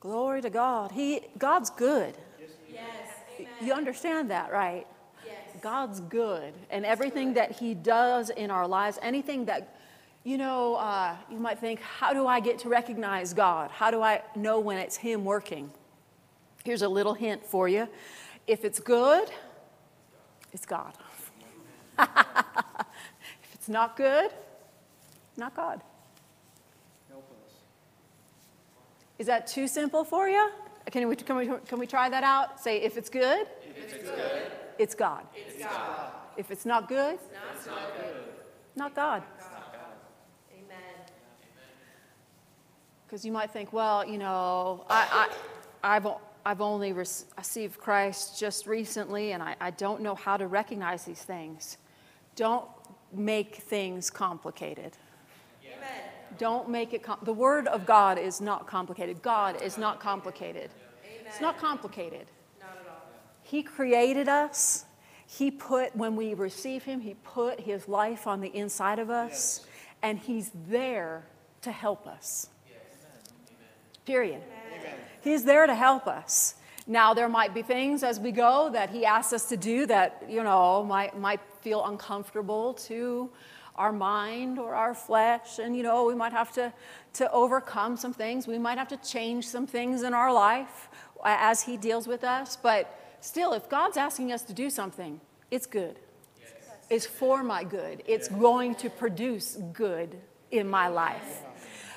Glory to God. He, God's good. Yes. You understand that, right? Yes. God's good. And everything that He does in our lives, anything that, you know, uh, you might think, how do I get to recognize God? How do I know when it's Him working? Here's a little hint for you. If it's good, it's God. if it's not good, not God. Help us. Is that too simple for you? Can we, can we, can we try that out? Say, if it's good, If it's good, it's God. it's God. If it's not good, It's not good. not God. Amen. Because you might think, well, you know, I, I, I've, o- I've only received Christ just recently, and I, I don't know how to recognize these things. Don't make things complicated. Amen. Don't make it, the Word of God is not complicated. God is not complicated. It's not complicated. Not at all. He created us. He put, when we receive Him, He put His life on the inside of us, and He's there to help us. Period. He's there to help us. Now, there might be things as we go that He asks us to do that, you know, might, might feel uncomfortable to our mind or our flesh. And, you know, we might have to, to overcome some things. We might have to change some things in our life as He deals with us. But still, if God's asking us to do something, it's good. It's for my good. It's going to produce good in my life.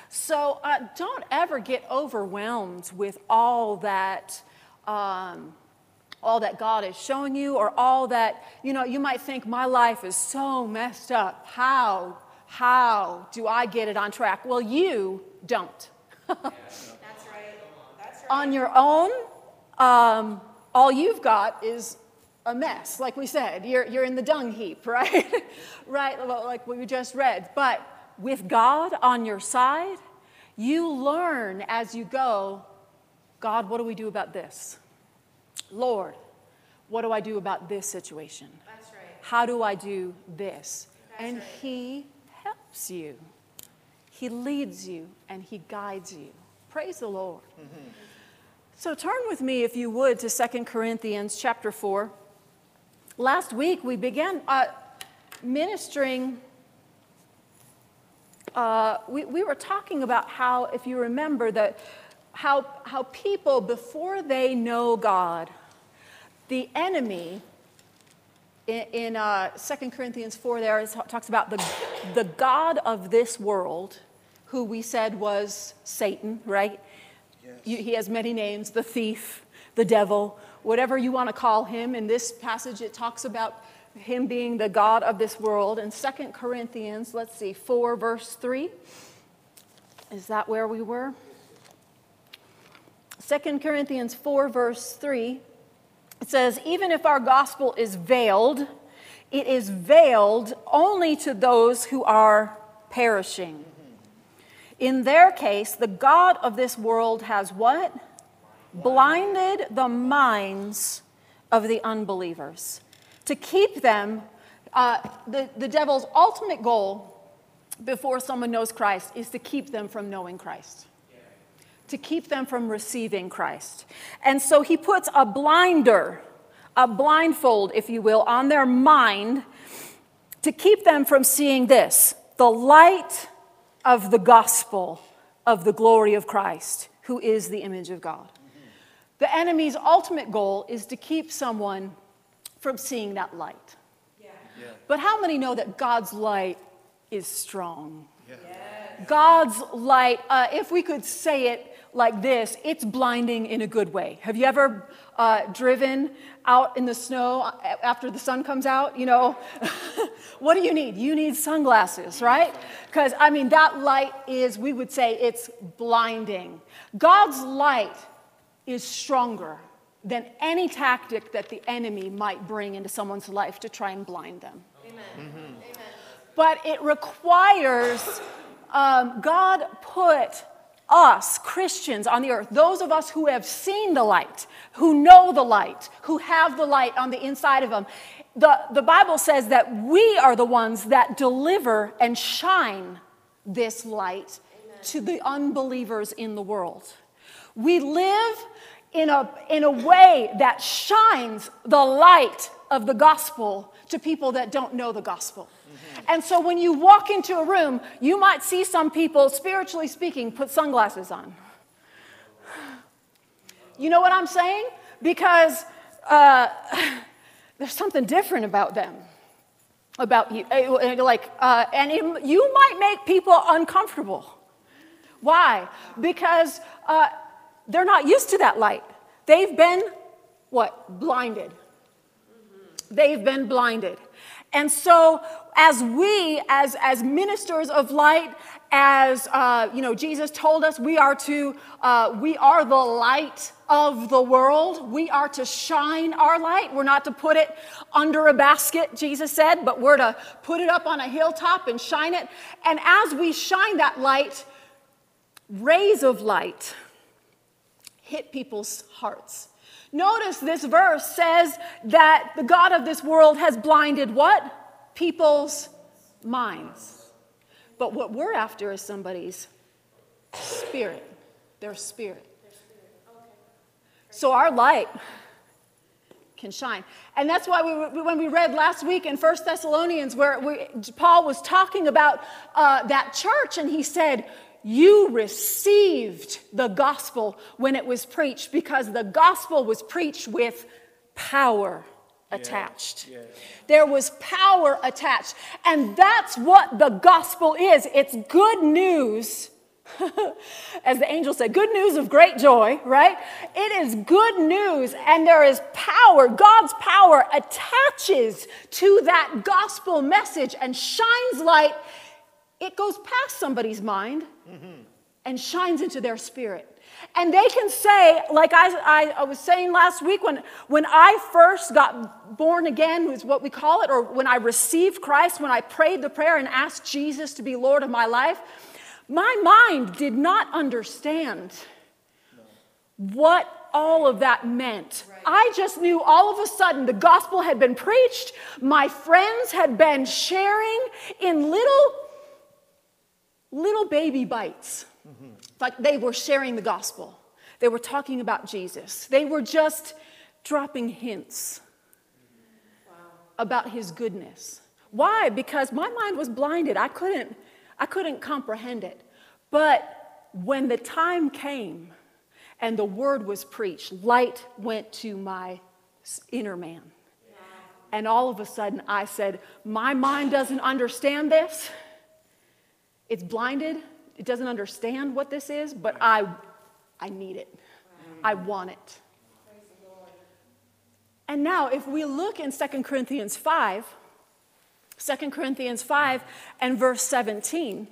So uh, don't ever get overwhelmed with all that, um, all that God is showing you, or all that you know. You might think my life is so messed up. How, how do I get it on track? Well, you don't. That's right. That's right. on your own, um, all you've got is a mess. Like we said, you're, you're in the dung heap, right? right, well, like we just read. But with God on your side, you learn as you go God, what do we do about this? Lord, what do I do about this situation? That's right. How do I do this? That's and right. He helps you, He leads you, and He guides you. Praise the Lord. So turn with me, if you would, to 2 Corinthians chapter 4. Last week we began uh, ministering. Uh, we, we were talking about how, if you remember, that how, how people, before they know God, the enemy, in, in uh, 2 Corinthians 4, there it talks about the, the God of this world, who we said was Satan, right? Yes. You, he has many names the thief, the devil, whatever you want to call him. In this passage, it talks about him being the God of this world. In 2 Corinthians, let's see, 4, verse 3. Is that where we were? 2 Corinthians 4, verse 3. It says, Even if our gospel is veiled, it is veiled only to those who are perishing. In their case, the God of this world has what? Blinded the minds of the unbelievers to keep them. Uh, the, the devil's ultimate goal before someone knows Christ is to keep them from knowing Christ, to keep them from receiving Christ. And so he puts a blinder, a blindfold, if you will, on their mind to keep them from seeing this the light of the gospel of the glory of Christ, who is the image of God. The enemy's ultimate goal is to keep someone from seeing that light. Yeah. Yeah. But how many know that God's light is strong? Yeah. God's light, uh, if we could say it like this, it's blinding in a good way. Have you ever uh, driven out in the snow after the sun comes out? You know, what do you need? You need sunglasses, right? Because, I mean, that light is, we would say, it's blinding. God's light is stronger than any tactic that the enemy might bring into someone's life to try and blind them Amen. Amen. but it requires um, God put us, Christians on the earth, those of us who have seen the light, who know the light, who have the light on the inside of them. The, the Bible says that we are the ones that deliver and shine this light to the unbelievers in the world. We live in a, in a way that shines the light of the gospel to people that don't know the gospel. And so when you walk into a room, you might see some people, spiritually speaking, put sunglasses on. You know what I'm saying? Because uh, there's something different about them, about you. Uh, Like, uh, and it, you might make people uncomfortable. Why? Because uh, they're not used to that light. They've been what? Blinded. They've been blinded. And so, as we, as, as ministers of light, as uh, you know, Jesus told us, we are to, uh, we are the light of the world. We are to shine our light. We're not to put it under a basket, Jesus said, but we're to put it up on a hilltop and shine it. And as we shine that light, rays of light hit people's hearts. Notice this verse says that the God of this world has blinded what? People's minds. But what we're after is somebody's spirit, their spirit. So our light can shine. And that's why we, when we read last week in 1 Thessalonians, where we, Paul was talking about uh, that church, and he said, You received the gospel when it was preached, because the gospel was preached with power attached. yes. There was power attached. And that's what the gospel is it's good news. As the angel said, good news of great joy, right? It is good news, and there is power. God's power attaches to that gospel message and shines light. It goes past somebody's mind and shines into their spirit. And they can say, like I, I, I, was saying last week, when, when I first got born again, was what we call it, or when I received Christ, when I prayed the prayer and asked Jesus to be Lord of my life, my mind did not understand what all of that meant. I just knew all of a sudden the gospel had been preached, my friends had been sharing in little, little baby bites. Like they were sharing the gospel. They were talking about Jesus. They were just dropping hints about his goodness. Why? Because my mind was blinded. I couldn't, I couldn't comprehend it. But when the time came and the word was preached, light went to my inner man. And all of a sudden I said, My mind doesn't understand this. It's blinded. It doesn't understand what this is, but I, I need it. I want it. And now, if we look in 2 Corinthians 5, 2 Corinthians 5 and verse 17,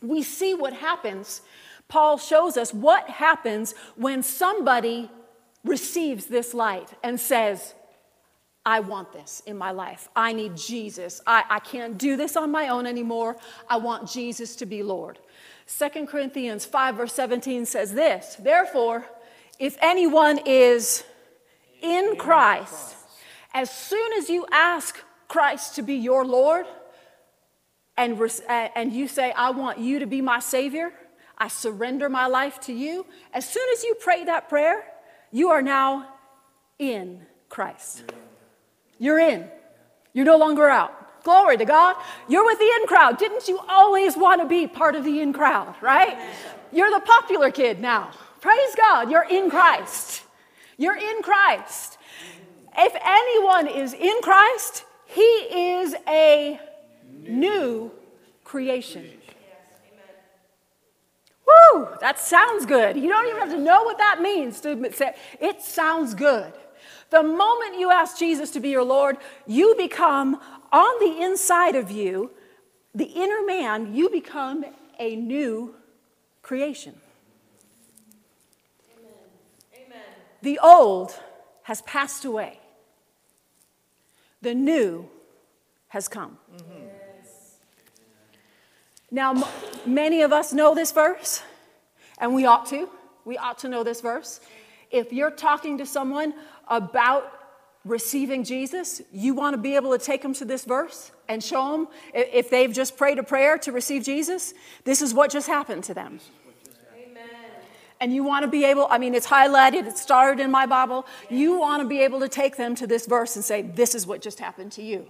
we see what happens. Paul shows us what happens when somebody receives this light and says, I want this in my life. I need Jesus. I, I can't do this on my own anymore. I want Jesus to be Lord. 2 Corinthians 5, verse 17 says this Therefore, if anyone is in Christ, as soon as you ask Christ to be your Lord, and, and you say, I want you to be my Savior, I surrender my life to you, as soon as you pray that prayer, you are now in Christ. You're in. You're no longer out. Glory to God. You're with the in crowd. Didn't you always want to be part of the in crowd, right? You're the popular kid now. Praise God. You're in Christ. You're in Christ. If anyone is in Christ, he is a new creation. Woo, that sounds good. You don't even have to know what that means to say it sounds good. The moment you ask Jesus to be your Lord, you become on the inside of you, the inner man, you become a new creation. The old has passed away, the new has come. Yes. Now, many of us know this verse, and we ought to. We ought to know this verse. If you're talking to someone about receiving Jesus, you want to be able to take them to this verse and show them if they've just prayed a prayer to receive Jesus, this is what just happened to them. Amen. and you want to be able, I mean, it's highlighted, it's starred in my Bible. You want to be able to take them to this verse and say, This is what just happened to you.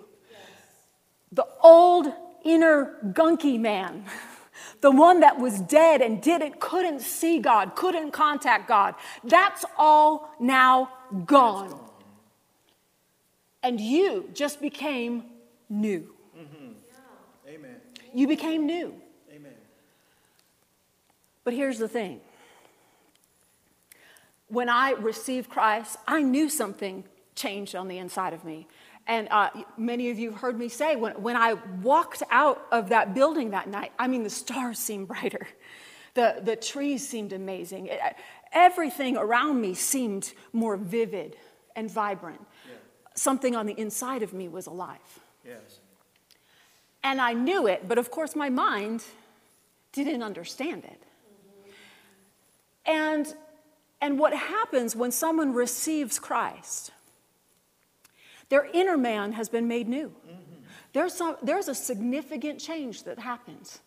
The old inner gunky man, the one that was dead and didn't, couldn't see God, couldn't contact God, that's all now gone. And you just became new. Mm-hmm. Amen. You became new. Amen. But here's the thing when I received Christ, I knew something changed on the inside of me. And uh, many of you have heard me say, when, when I walked out of that building that night, I mean, the stars seemed brighter, the, the trees seemed amazing, It- everything around me seemed more vivid and vibrant. Something on the inside of me was alive. Yes. And I knew it, but of course, my mind didn't understand it. And, and what happens when someone receives Christ, their inner man has been made new. There's, some, there's a significant change that happens.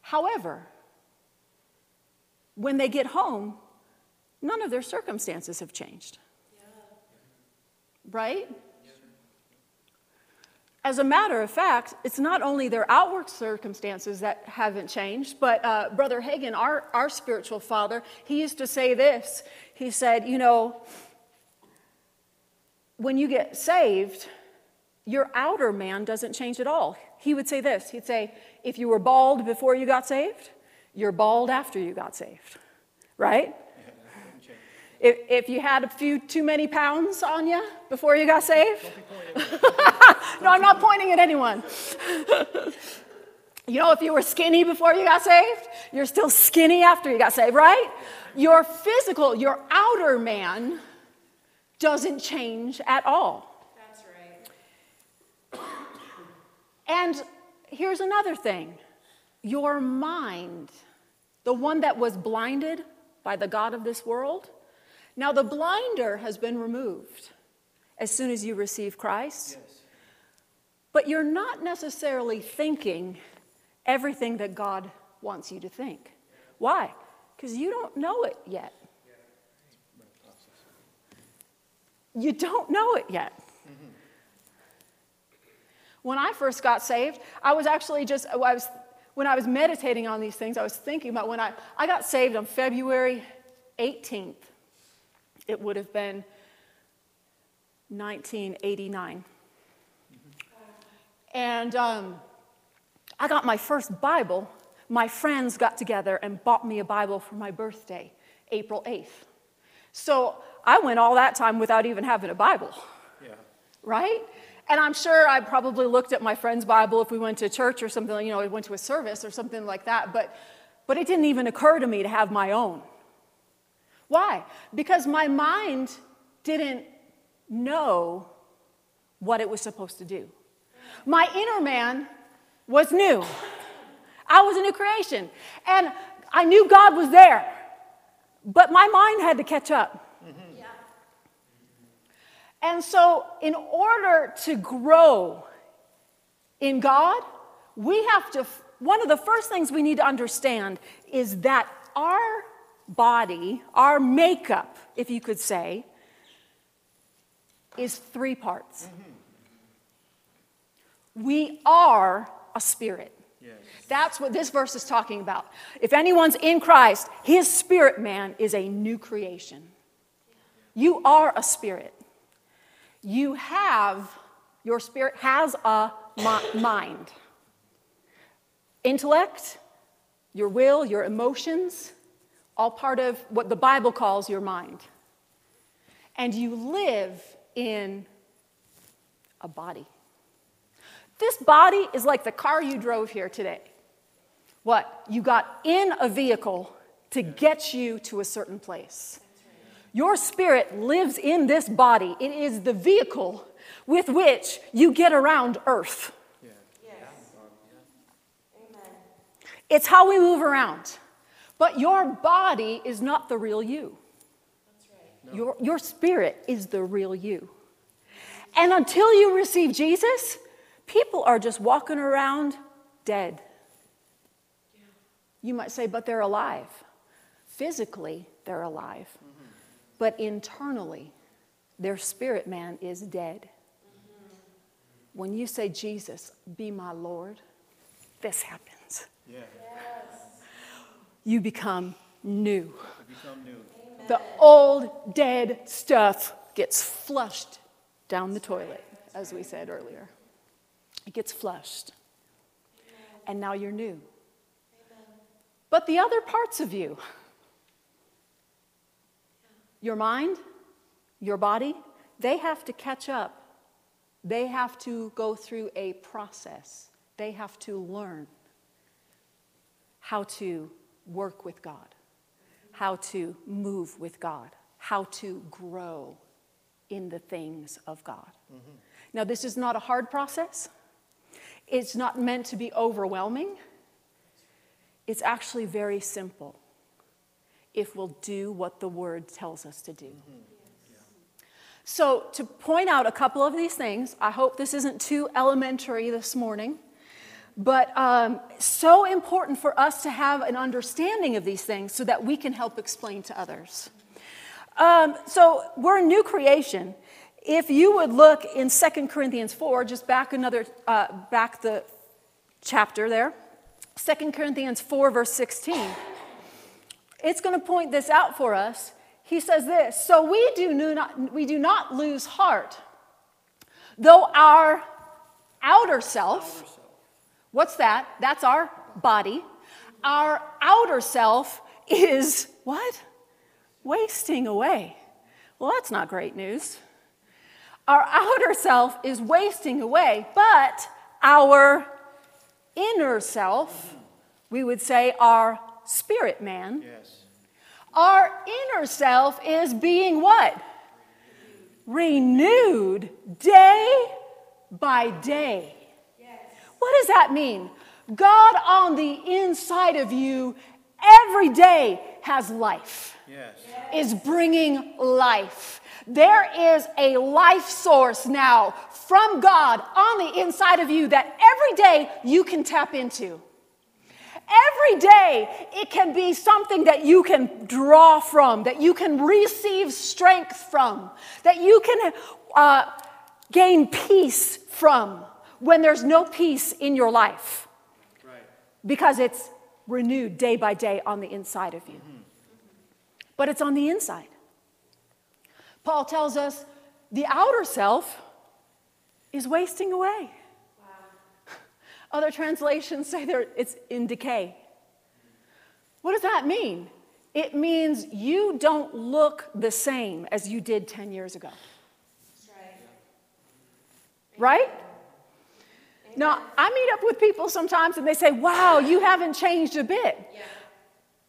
However, when they get home, none of their circumstances have changed. Right? As a matter of fact, it's not only their outward circumstances that haven't changed, but uh, Brother Hagin, our, our spiritual father, he used to say this. He said, You know, when you get saved, your outer man doesn't change at all. He would say this He'd say, If you were bald before you got saved, you're bald after you got saved, right? If, if you had a few too many pounds on you before you got saved, no, I'm not pointing at anyone. you know, if you were skinny before you got saved, you're still skinny after you got saved, right? Your physical, your outer man doesn't change at all. That's right. And here's another thing your mind, the one that was blinded by the God of this world, now the blinder has been removed as soon as you receive Christ. Yes. But you're not necessarily thinking everything that God wants you to think. Why? Because you don't know it yet. You don't know it yet. When I first got saved, I was actually just, I was, when I was meditating on these things, I was thinking about when I, I got saved on February 18th. It would have been 1989. And um, I got my first Bible. My friends got together and bought me a Bible for my birthday, April 8th. So I went all that time without even having a Bible, Yeah. right? And I'm sure I probably looked at my friend's Bible if we went to church or something, you know, we went to a service or something like that, but, but it didn't even occur to me to have my own. Why? Because my mind didn't know what it was supposed to do. My inner man was new. I was a new creation. And I knew God was there. But my mind had to catch up. And so, in order to grow in God, we have to, one of the first things we need to understand is that our body, our makeup, if you could say, is three parts. Mm-hmm. We are a spirit. Yes. That's what this verse is talking about. If anyone's in Christ, his spirit man is a new creation. You are a spirit. You have, your spirit has a mind. Intellect, your will, your emotions, all part of what the Bible calls your mind. And you live in a body. This body is like the car you drove here today. What? You got in a vehicle to get you to a certain place. Your spirit lives in this body, it is the vehicle with which you get around earth. Yeah. Yes. Amen. It's how we move around. But your body is not the real you. That's right. Your, your spirit is the real you. And until you receive Jesus, people are just walking around dead. You might say, but they're alive. physically, they're alive, mm-hmm. But internally, their spirit man is dead. When you say, Jesus, be my Lord, this happens. Yeah. You become new. You become new. The old, dead stuff gets flushed down the toilet, as we said earlier. It gets flushed. And now you're new. But the other parts of you, your mind, your body, they have to catch up. They have to go through a process. They have to learn how to work with God, how to move with God, how to grow in the things of God. Mm-hmm. Now, this is not a hard process. It's not meant to be overwhelming. It's actually very simple if we'll do what the word tells us to do. So, to point out a couple of these things, I hope this isn't too elementary this morning, but um, so important for us to have an understanding of these things so that we can help explain to others. Um, so, we're a new creation. If you would look in 2 Corinthians 4, just back another, uh, back the chapter there, 2 Corinthians 4, verse 16, it's going to point this out for us. He says this So we do not, we do not lose heart, though our outer self, what's that? That's our body. Our outer self is what? Wasting away. Well, that's not great news. Our outer self is wasting away, but our inner self, we would say our spirit man, Yes. our inner self is being what? Renewed day by day. What does that mean? God on the inside of you every day has life Yes. is bringing life. There is a life source now from God on the inside of you that every day you can tap into. Every day it can be something that you can draw from, that you can receive strength from, that you can uh, gain peace from when there's no peace in your life Right. because it's renewed day by day on the inside of you. But it's on the inside. Paul tells us the outer self is wasting away. Other translations say there it's in decay. What does that mean? It means you don't look the same as you did 10 years ago. Right. Right? Now, I meet up with people sometimes and they say, Wow, you haven't changed a bit. Yeah.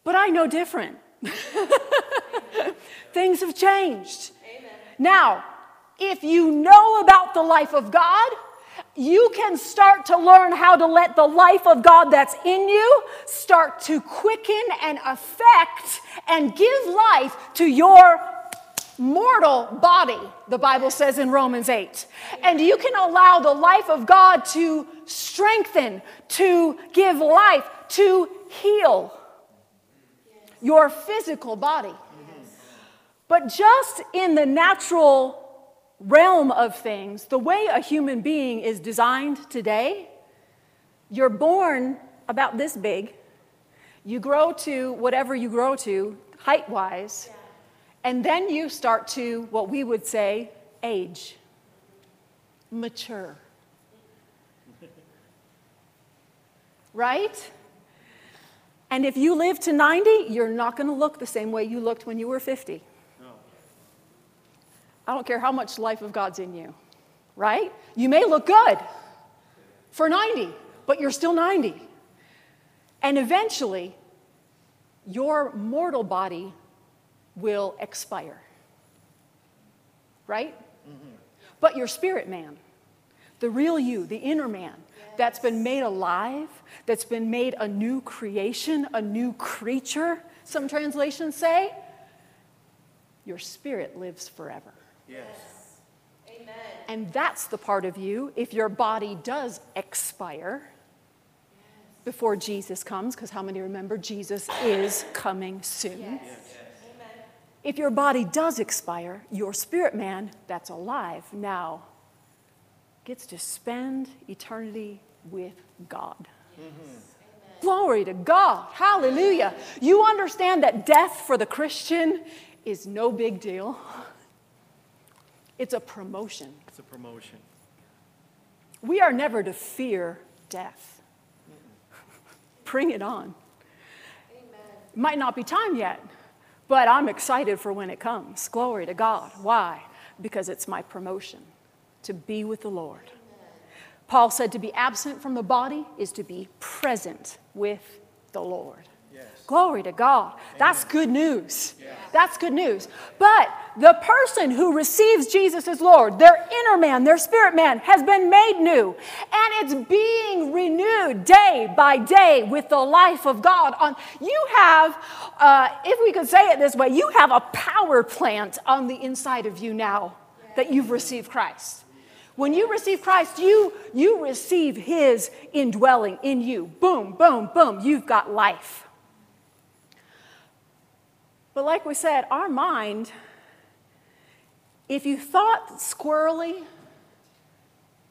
But I know different. Things have changed. Amen. Now, if you know about the life of God, you can start to learn how to let the life of God that's in you start to quicken and affect and give life to your mortal body, the Bible says in Romans 8. And you can allow the life of God to strengthen, to give life, to heal your physical body. But just in the natural realm of things, the way a human being is designed today, you're born about this big, you grow to whatever you grow to, height wise, and then you start to what we would say age, mature. Right? And if you live to 90, you're not going to look the same way you looked when you were 50. I don't care how much life of God's in you, right? You may look good for 90, but you're still 90. And eventually, your mortal body will expire, right? Mm-hmm. But your spirit man, the real you, the inner man, that's been made alive, that's been made a new creation, a new creature, some translations say, your spirit lives forever. Yes. Amen. And that's the part of you, if your body does expire, before Jesus comes, because how many remember Jesus is coming soon? Amen. If your body does expire, your spirit man that's alive now gets to spend eternity with God. Glory to God. Hallelujah. You understand that death for the Christian is no big deal, it's a promotion. It's a promotion. We are never to fear death. Bring it on. It might not be time yet, but I'm excited for when it comes. Glory to God. Why? Because it's my promotion to be with the Lord. Paul said to be absent from the body is to be present with the Lord. Yes. Glory to God. That's good news. That's good news. But the person who receives Jesus as Lord, their inner man, their spirit man, has been made new. And it's being renewed day by day with the life of God. On You have, uh, if we could say it this way, you have a power plant on the inside of you now that you've received Christ. When you receive Christ, you, you receive His indwelling in you. Boom, boom, boom, you've got life. But like we said, our mind, if you thought squirrely,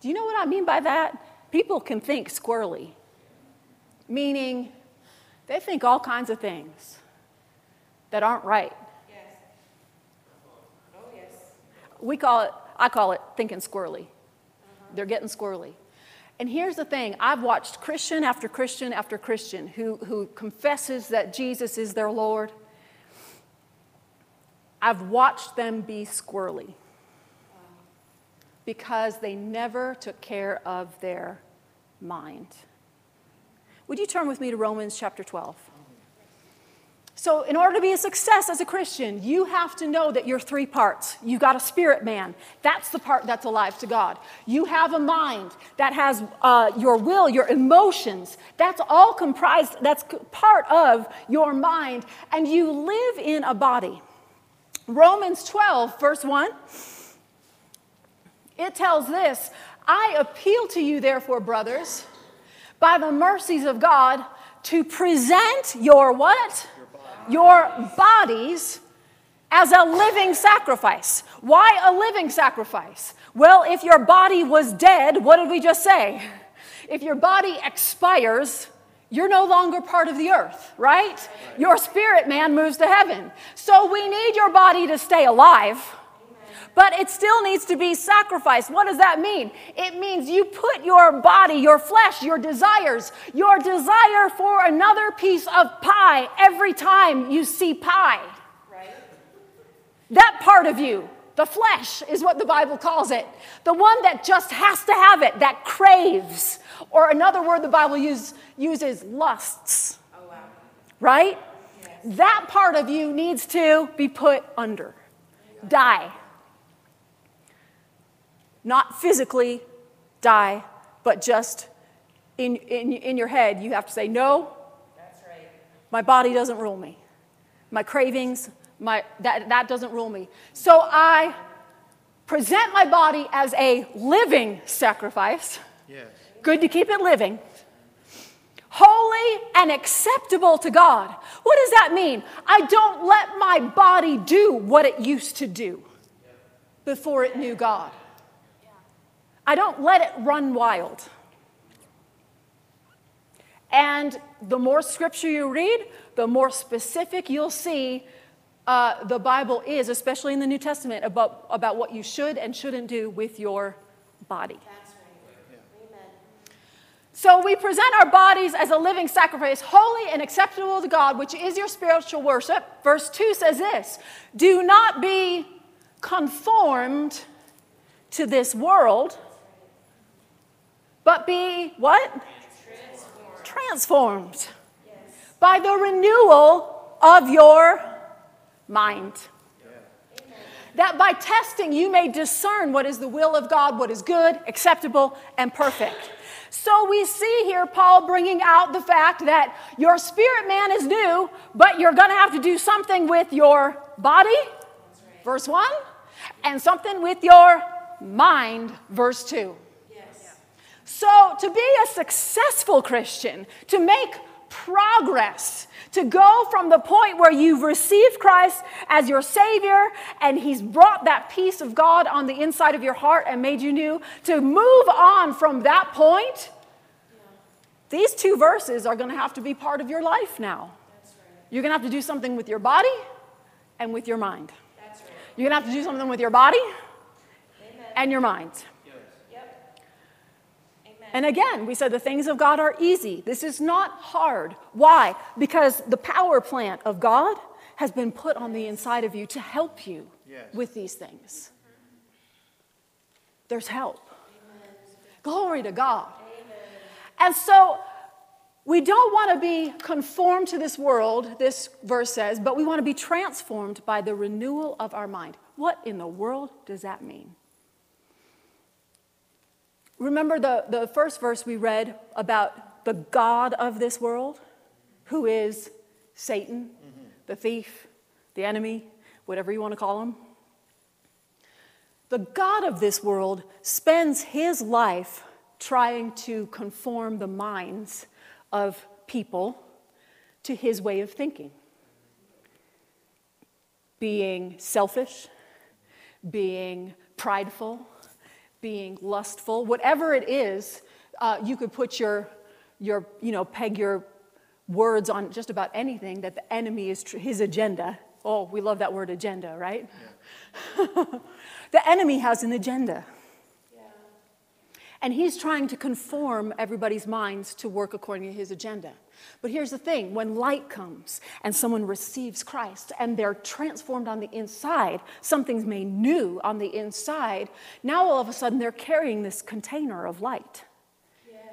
do you know what I mean by that? People can think squirrely, meaning they think all kinds of things that aren't right. Yes. Oh, yes. We call it, I call it thinking squirrely. Uh-huh. They're getting squirrely. And here's the thing I've watched Christian after Christian after Christian who, who confesses that Jesus is their Lord. I've watched them be squirrely because they never took care of their mind. Would you turn with me to Romans chapter 12? So, in order to be a success as a Christian, you have to know that you're three parts. You got a spirit man, that's the part that's alive to God. You have a mind that has uh, your will, your emotions. That's all comprised, that's part of your mind. And you live in a body. Romans 12, verse 1, it tells this I appeal to you, therefore, brothers, by the mercies of God, to present your what? Your bodies as a living sacrifice. Why a living sacrifice? Well, if your body was dead, what did we just say? If your body expires, you're no longer part of the earth, right? Your spirit man moves to heaven. So we need your body to stay alive. But it still needs to be sacrificed. What does that mean? It means you put your body, your flesh, your desires, your desire for another piece of pie every time you see pie. Right? That part of you, the flesh, is what the Bible calls it. The one that just has to have it, that craves. Or another word the Bible use, uses, lusts. Oh, wow. Right? That part of you needs to be put under, die. Not physically die, but just in, in, in your head, you have to say, No, That's right. my body doesn't rule me. My cravings, my, that, that doesn't rule me. So I present my body as a living sacrifice. Yes. Good to keep it living. Holy and acceptable to God. What does that mean? I don't let my body do what it used to do before it knew God. I don't let it run wild. And the more scripture you read, the more specific you'll see uh, the Bible is, especially in the New Testament, about, about what you should and shouldn't do with your body. That's right. Amen. So we present our bodies as a living sacrifice, holy and acceptable to God, which is your spiritual worship. Verse 2 says this Do not be conformed to this world, but be what? Transformed by the renewal of your mind. That by testing you may discern what is the will of God, what is good, acceptable, and perfect. So we see here Paul bringing out the fact that your spirit man is new, but you're going to have to do something with your body, verse 1, and something with your mind, verse 2. Yes. So, to be a successful Christian, to make progress, to go from the point where you've received Christ as your Savior and He's brought that peace of God on the inside of your heart and made you new, to move on from that point, these two verses are going to have to be part of your life now. You're going to have to do something with your body and with your mind. Right. You're going to have to do something with your body Amen. and your mind. Amen. And again, we said the things of God are easy. This is not hard. Why? Because the power plant of God has been put on the inside of you to help you Yes. with these things. There's help. Glory to God. And so we don't want to be conformed to this world, this verse says, but we want to be transformed by the renewal of our mind. What in the world does that mean? Remember the, the first verse we read about the God of this world, who is Satan, mm-hmm. the thief, the enemy, whatever you want to call him? The God of this world spends his life trying to conform the minds of people to his way of thinking. Being selfish, being prideful, being lustful, whatever it is, uh, you could put your, your, you know, peg your words on just about anything that the enemy is tr- his agenda. Oh, we love that word agenda, right? the enemy has an agenda. And he's trying to conform everybody's minds to work according to his agenda. But here's the thing when light comes and someone receives Christ and they're transformed on the inside, something's made new on the inside, now all of a sudden they're carrying this container of light. Yes.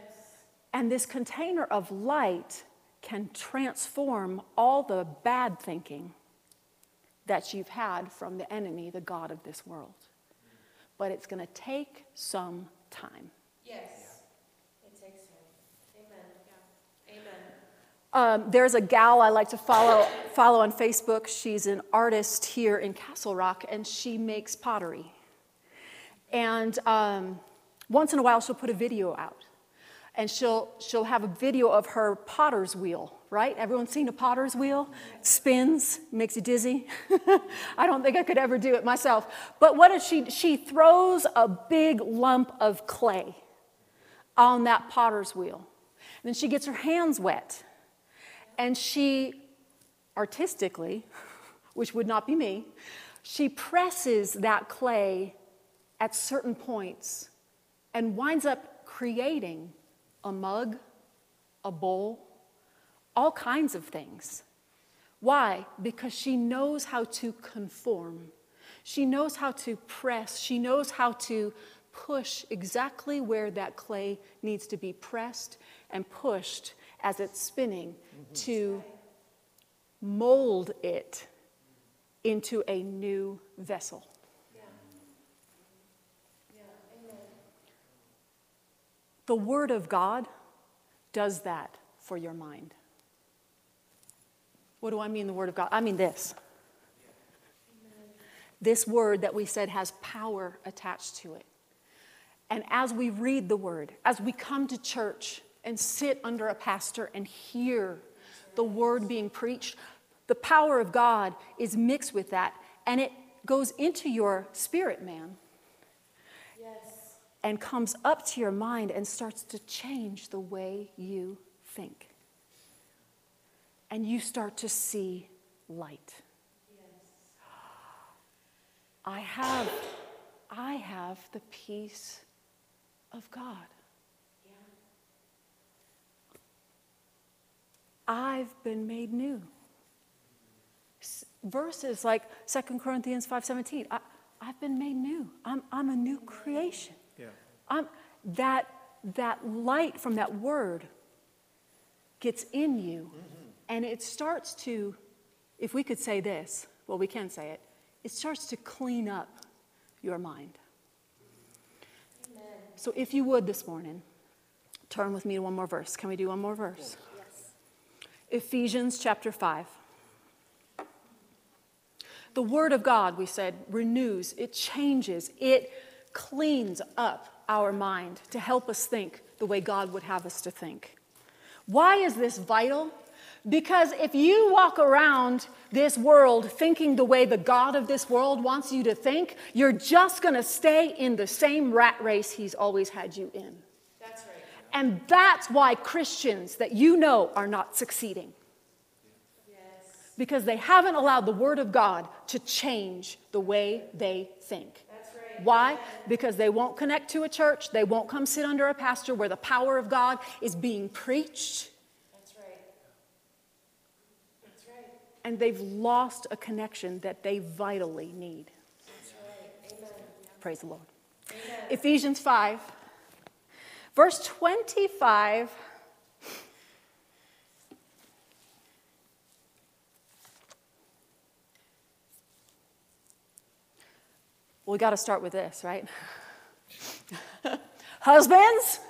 And this container of light can transform all the bad thinking that you've had from the enemy, the God of this world. But it's going to take some time. Yes. It takes time. Amen. Yeah. Amen. Um, there's a gal I like to follow, follow on Facebook. She's an artist here in Castle Rock, and she makes pottery. And um, once in a while, she'll put a video out. And she'll, she'll have a video of her potter's wheel, right? Everyone's seen a potter's wheel? It spins, makes you dizzy. I don't think I could ever do it myself. But what if she? She throws a big lump of clay on that potter's wheel. And then she gets her hands wet and she artistically, which would not be me, she presses that clay at certain points and winds up creating a mug, a bowl, all kinds of things. Why? Because she knows how to conform. She knows how to press. She knows how to push exactly where that clay needs to be pressed and pushed as it's spinning to mold it into a new vessel. The Word of God does that for your mind. What do I mean, the Word of God? I mean this. This word that we said has power attached to it. And as we read the word, as we come to church and sit under a pastor and hear the word being preached, the power of God is mixed with that and it goes into your spirit man Yes. and comes up to your mind and starts to change the way you think. And you start to see light. I have I have the peace of God. I've been made new. Verses like 2 Corinthians 5:17, I, I've been made new. I'm, I'm a new creation. Yeah. I'm, that, that light from that word gets in you, mm-hmm. and it starts to, if we could say this, well, we can say it, it starts to clean up your mind. So, if you would this morning, turn with me to one more verse. Can we do one more verse? Yes. Ephesians chapter 5. The Word of God, we said, renews, it changes, it cleans up our mind to help us think the way God would have us to think. Why is this vital? Because if you walk around this world thinking the way the God of this world wants you to think, you're just going to stay in the same rat race he's always had you in. And that's why Christians that you know are not succeeding. Because they haven't allowed the Word of God to change the way they think. Right. Why? Because they won't connect to a church, they won't come sit under a pastor where the power of God is being preached, That's right. That's right. and they've lost a connection that they vitally need. Praise the Lord. Amen. Ephesians 5, verse 25. Well, we got to start with this, right? Husbands,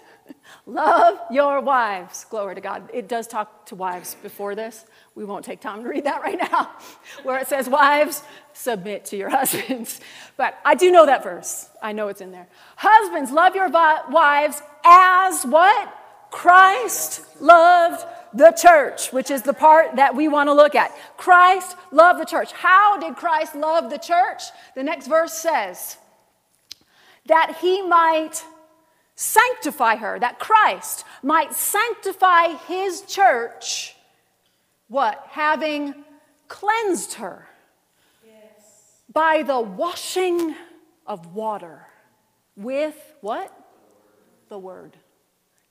love your wives. Glory to God. It does talk to wives before this. We won't take time to read that right now, where it says, Wives, submit to your husbands. But I do know that verse. I know it's in there. Husbands, love your wives as what? Christ loved the church, which is the part that we want to look at. Christ loved the church. How did Christ love the church? The next verse says, that he might sanctify her, that Christ might sanctify his church, what? Having cleansed her Yes. by the washing of water with what? The word.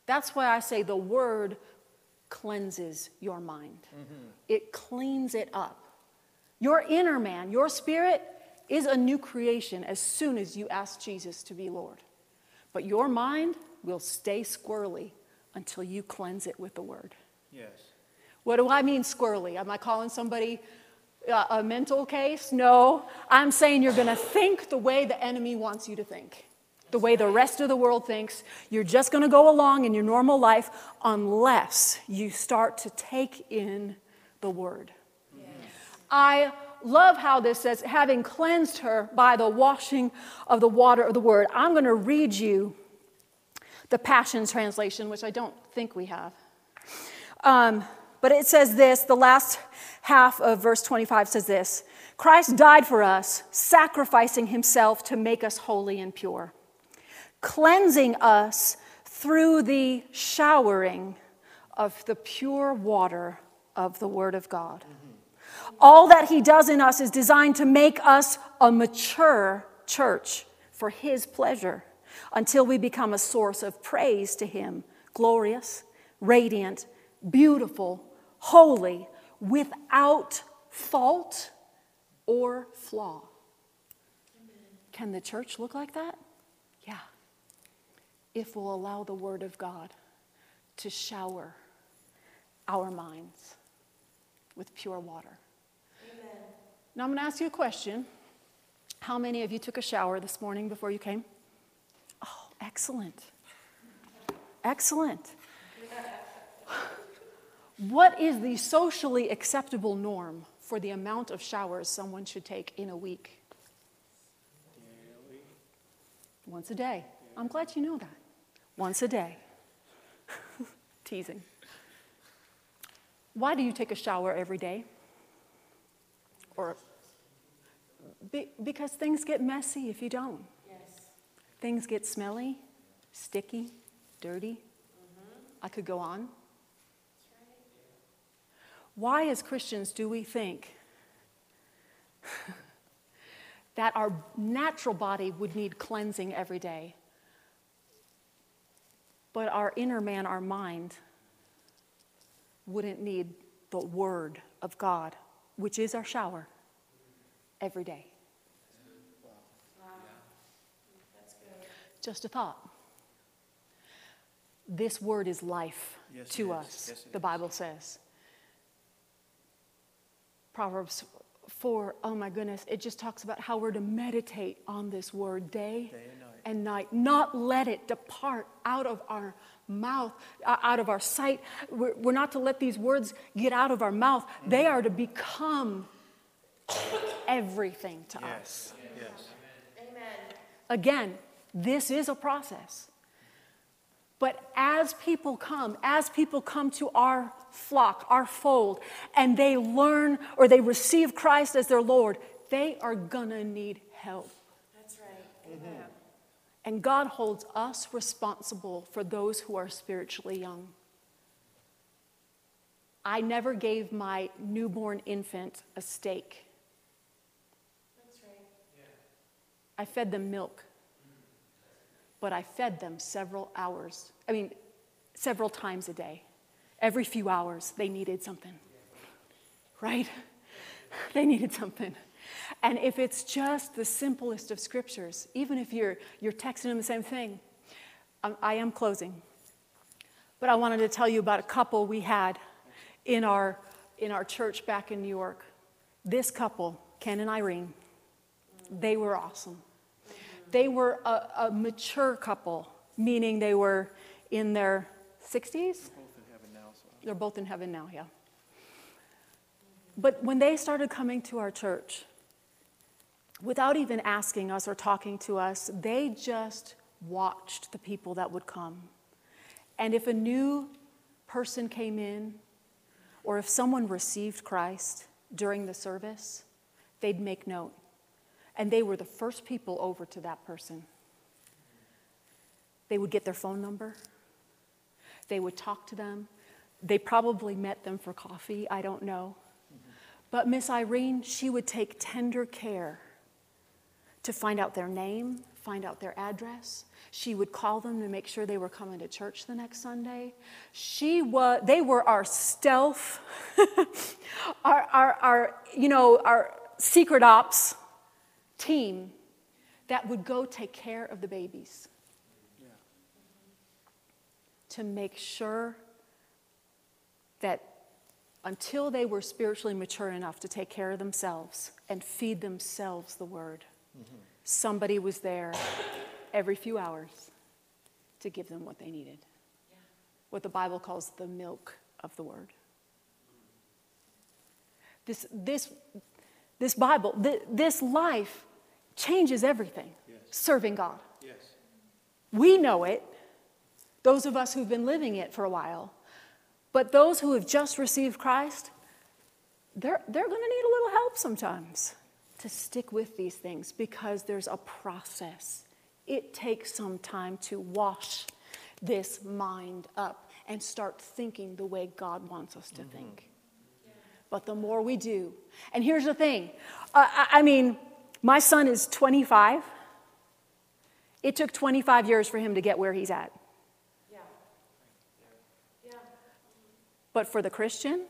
That's why I say the word cleanses your mind, mm-hmm. it cleans it up. Your inner man, your spirit, is a new creation as soon as you ask Jesus to be Lord. But your mind will stay squirrely until you cleanse it with the word. Yes. What do I mean squirrely? Am I calling somebody uh, a mental case? No. I'm saying you're going to think the way the enemy wants you to think, the way the rest of the world thinks. You're just going to go along in your normal life unless you start to take in the word. I love how this says, having cleansed her by the washing of the water of the word. I'm going to read you the Passion Translation, which I don't think we have. Um, but it says this the last half of verse 25 says this Christ died for us, sacrificing himself to make us holy and pure, cleansing us through the showering of the pure water of the Word of God. All that he does in us is designed to make us a mature church for his pleasure until we become a source of praise to him, glorious, radiant, beautiful, holy, without fault or flaw. Can the church look like that? Yeah. If we'll allow the Word of God to shower our minds with pure water. Amen. Now, I'm going to ask you a question. How many of you took a shower this morning before you came? Oh, excellent. Excellent. What is the socially acceptable norm for the amount of showers someone should take in a week? Once a day. I'm glad you know that. Once a day. Teasing. Why do you take a shower every day? Or be, because things get messy if you don't. Yes. Things get smelly, sticky, dirty. I could go on. Why, as Christians, do we think that our natural body would need cleansing every day, but our inner man, our mind, wouldn't need the Word of God, which is our shower, every day? Just a thought. This word is life Yes, to us, Yes, the is. Bible says. Proverbs 4, oh my goodness, it just talks about how we're to meditate on this word day, Day and night. and night, not let it depart out of our mouth, uh, out of our sight. We're, we're not to let these words get out of our mouth. They are to become everything to us. Yes. Yes. Amen. Again, this is a process. But as people come, as people come to our flock, our fold, and they learn or they receive Christ as their Lord, they are gonna need help. That's right. Amen. And God holds us responsible for those who are spiritually young. I never gave my newborn infant a steak. That's right. I fed them milk. But I fed them several hours. I mean, several times a day. Every few hours, they needed something. Right? They needed something. And if it's just the simplest of scriptures, even if you're, you're texting them the same thing, um, I am closing. But I wanted to tell you about a couple we had in our, in our church back in New York. This couple, Ken and Irene, they were awesome. They were a, a mature couple, meaning they were in their 60s. Both in heaven now, so. They're both in heaven now, yeah. But when they started coming to our church, without even asking us or talking to us, they just watched the people that would come. And if a new person came in, or if someone received Christ during the service, they'd make note. And they were the first people over to that person. They would get their phone number, they would talk to them. They probably met them for coffee, I don't know. But Miss Irene, she would take tender care to find out their name, find out their address. She would call them to make sure they were coming to church the next Sunday. She was, they were our stealth, our, our, our, you know, our secret ops team that would go take care of the babies Yeah. to make sure that until they were spiritually mature enough to take care of themselves and feed themselves the word, somebody was there every few hours to give them what they needed. What the Bible calls the milk of the word. This, this, this Bible, th- this life changes everything Yes. serving God. Yes. We know it, those of us who've been living it for a while. But those who have just received Christ, they're, they're going to need a little help sometimes to stick with these things because there's a process. It takes some time to wash this mind up and start thinking the way God wants us to mm-hmm. think. But the more we do, and here's the thing uh, I, I mean, my son is 25. It took 25 years for him to get where he's at. Yeah. Yeah. But for the Christian,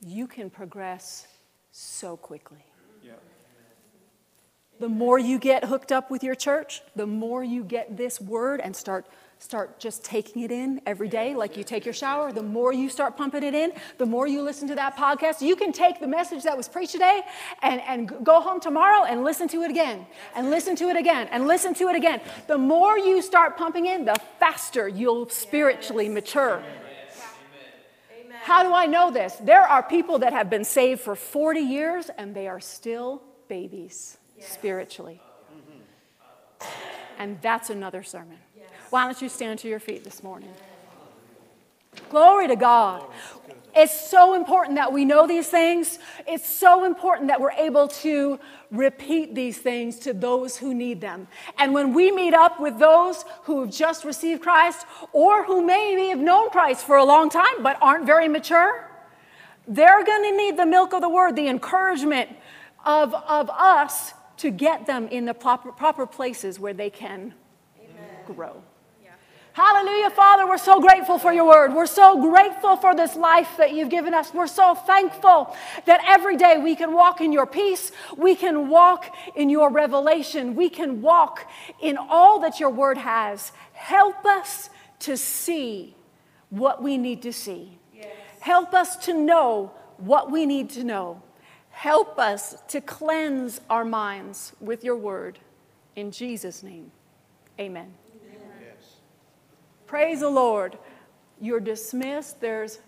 you can progress so quickly. Yeah. The more you get hooked up with your church, the more you get this word and start start just taking it in every day like you take your shower, the more you start pumping it in, the more you listen to that podcast. You can take the message that was preached today and, and go home tomorrow and listen to it again, and listen to it again, and listen to it again. The more you start pumping in, the faster you'll spiritually mature. How do I know this? There are people that have been saved for 40 years and they are still babies spiritually. Mm-hmm. And that's another sermon. Why don't you stand to your feet this morning? Glory to God. It's so important that we know these things. It's so important that we're able to repeat these things to those who need them. And when we meet up with those who have just received Christ or who maybe have known Christ for a long time but aren't very mature, they're going to need the milk of the word, the encouragement of, of us to get them in the proper, proper places where they can grow. Hallelujah, Father. We're so grateful for your word. We're so grateful for this life that you've given us. We're so thankful that every day we can walk in your peace. We can walk in your revelation. We can walk in all that your word has. Help us to see what we need to see. Help us to know what we need to know. Help us to cleanse our minds with your word. In Jesus' name, amen. Praise the Lord. You're dismissed. There's